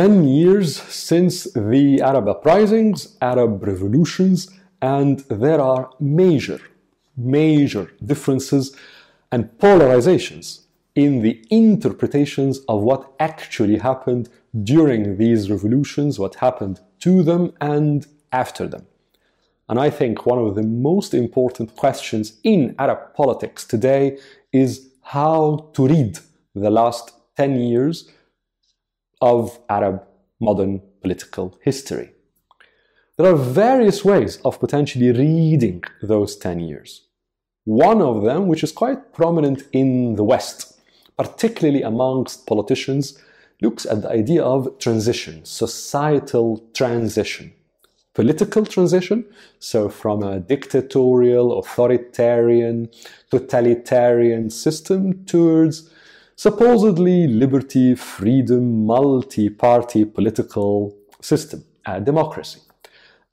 10 years since the Arab uprisings, Arab revolutions, and there are major, major differences and polarizations in the interpretations of what actually happened during these revolutions, what happened to them and after them. And I think one of the most important questions in Arab politics today is how to read the last 10 years of Arab modern political history. There are various ways of potentially reading those 10 years. One of them, which is quite prominent in the West, particularly amongst politicians, looks at the idea of transition, societal transition. Political transition, so from a dictatorial, authoritarian, totalitarian system towards supposedly liberty, freedom, multi party political system, a democracy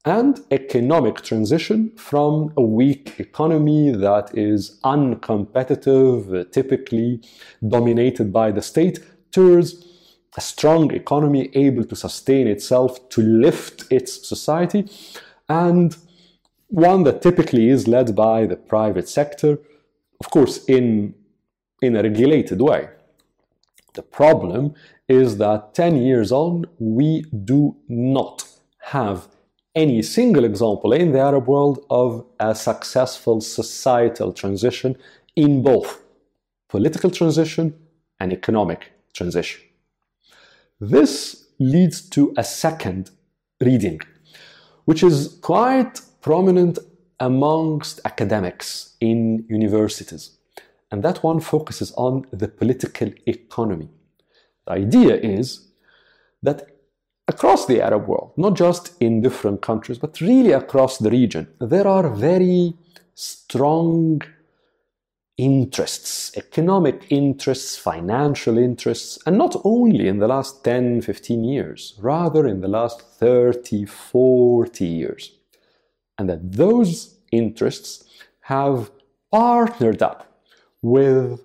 and economic transition from a weak economy that is uncompetitive, typically dominated by the state, towards a strong economy able to sustain itself, to lift its society, and one that typically is led by the private sector, of course, in, in a regulated way. The problem is that 10 years on, we do not have any single example in the Arab world of a successful societal transition in both political transition and economic transition. This leads to a second reading, which is quite prominent amongst academics in universities. And that one focuses on the political economy. The idea is that across the Arab world, not just in different countries, but really across the region, there are very strong interests, economic interests, financial interests, and not only in the last 10, 15 years, rather in the last 30, 40 years. And that those interests have partnered up with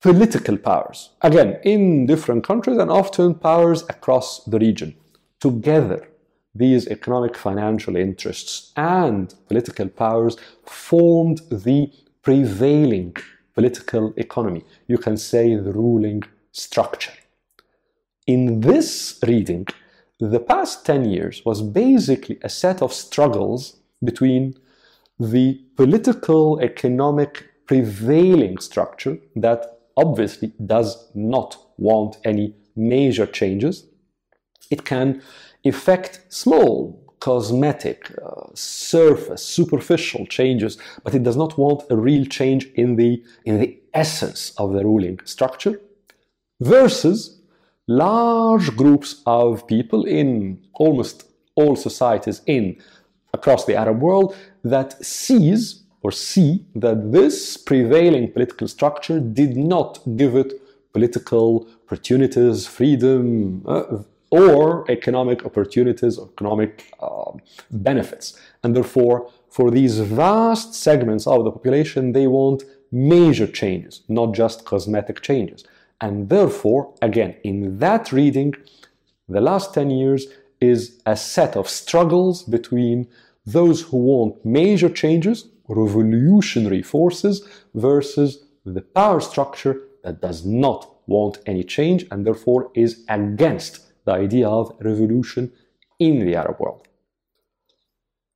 political powers, again, in different countries and often powers across the region. Together, these economic financial interests and political powers formed the prevailing political economy. You can say the ruling structure. In this reading, the past 10 years was basically a set of struggles between the political economic prevailing structure that obviously does not want any major changes. It can effect small, cosmetic, uh, surface, superficial changes, but it does not want a real change in the, in the essence of the ruling structure, versus large groups of people in almost all societies in across the Arab world that sees or see that this prevailing political structure did not give it political opportunities, freedom, uh, or economic opportunities, or economic uh, benefits. And therefore, for these vast segments of the population, they want major changes, not just cosmetic changes. And therefore, again, in that reading, the last 10 years is a set of struggles between those who want major changes revolutionary forces versus the power structure that does not want any change and therefore is against the idea of revolution in the Arab world.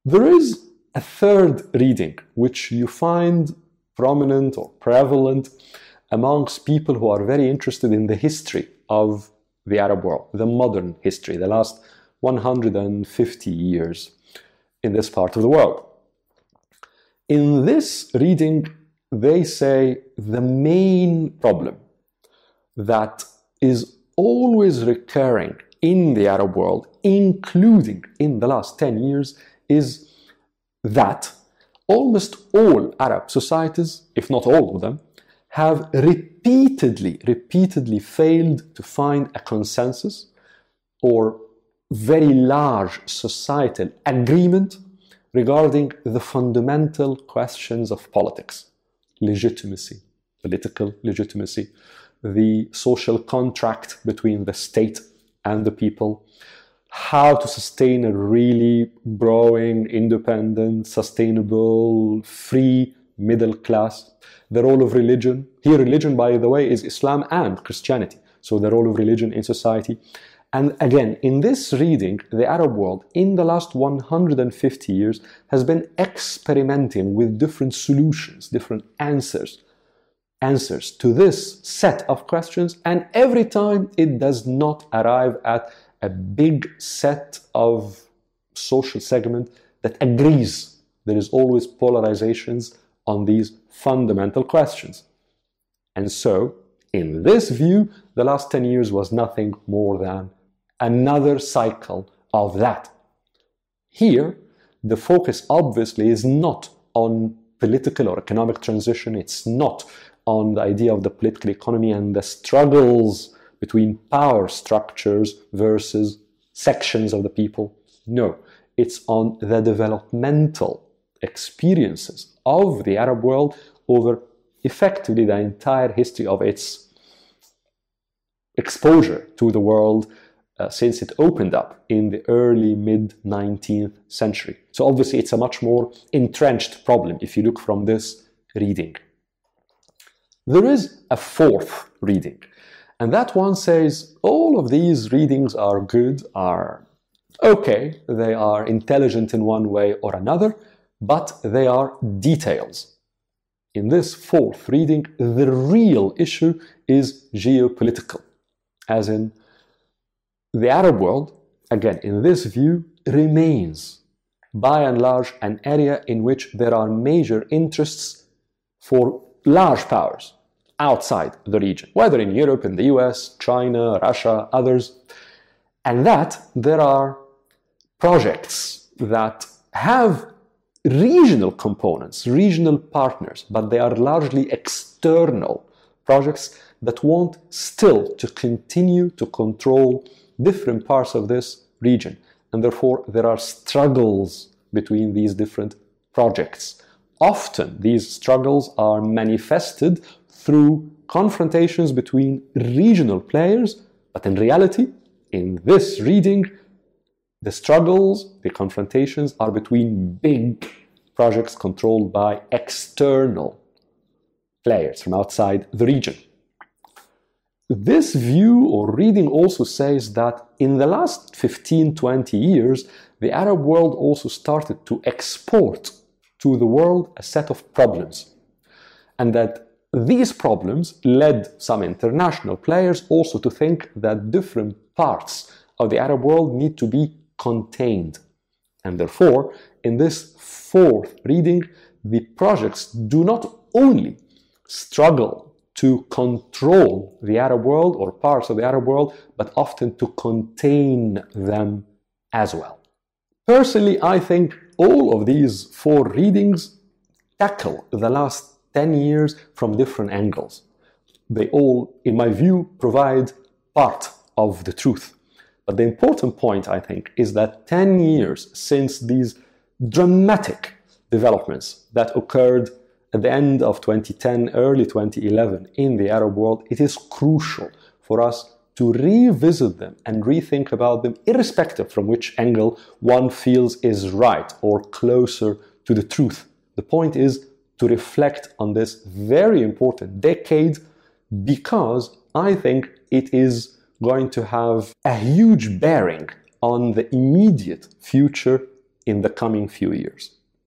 There is a third reading which you find prominent or prevalent amongst people who are very interested in the history of the Arab world, the modern history, the last 150 years in this part of the world. In this reading, they say the main problem that is always recurring in the Arab world, including in the last 10 years, is that almost all Arab societies, if not all of them, have repeatedly, repeatedly failed to find a consensus or very large societal agreement regarding the fundamental questions of politics legitimacy, political legitimacy, the social contract between the state and the people, how to sustain a really growing, independent, sustainable, free middle class, the role of religion. Here, religion, by the way, is Islam and Christianity. So, the role of religion in society. And again, in this reading, the Arab world in the last 150 years has been experimenting with different solutions, different answers, answers to this set of questions, and every time it does not arrive at a big set of social segment that agrees. There is always polarizations on these fundamental questions. And so, in this view, the last 10 years was nothing more than another cycle of that. Here, the focus obviously is not on political or economic transition, it's not on the idea of the political economy and the struggles between power structures versus sections of the people. No, it's on the developmental experiences of the Arab world over effectively the entire history of its exposure to the world uh, since it opened up in the early mid 19th century. So, obviously, it's a much more entrenched problem if you look from this reading. There is a fourth reading, and that one says all of these readings are good, are okay, they are intelligent in one way or another, but they are details. In this fourth reading, the real issue is geopolitical, as in the Arab world, again, in this view, remains by and large an area in which there are major interests for large powers outside the region, whether in Europe, in the US, China, Russia, others, and that there are projects that have regional components, regional partners, but they are largely external projects that want still to continue to control different parts of this region. And therefore, there are struggles between these different projects. Often, these struggles are manifested through confrontations between regional players, but in reality, in this reading, the struggles, the confrontations are between big projects controlled by external players from outside the region. This view or reading also says that in the last 15 20 years, the Arab world also started to export to the world a set of problems. And that these problems led some international players also to think that different parts of the Arab world need to be contained. And therefore, in this fourth reading, the projects do not only struggle to control the Arab world or parts of the Arab world, but often to contain them as well. Personally, I think all of these four readings tackle the last 10 years from different angles. They all, in my view, provide part of the truth. But the important point, I think, is that 10 years since these dramatic developments that occurred at the end of 2010, early 2011 in the Arab world, it is crucial for us to revisit them and rethink about them, irrespective from which angle one feels is right or closer to the truth. The point is to reflect on this very important decade because I think it is going to have a huge bearing on the immediate future in the coming few years.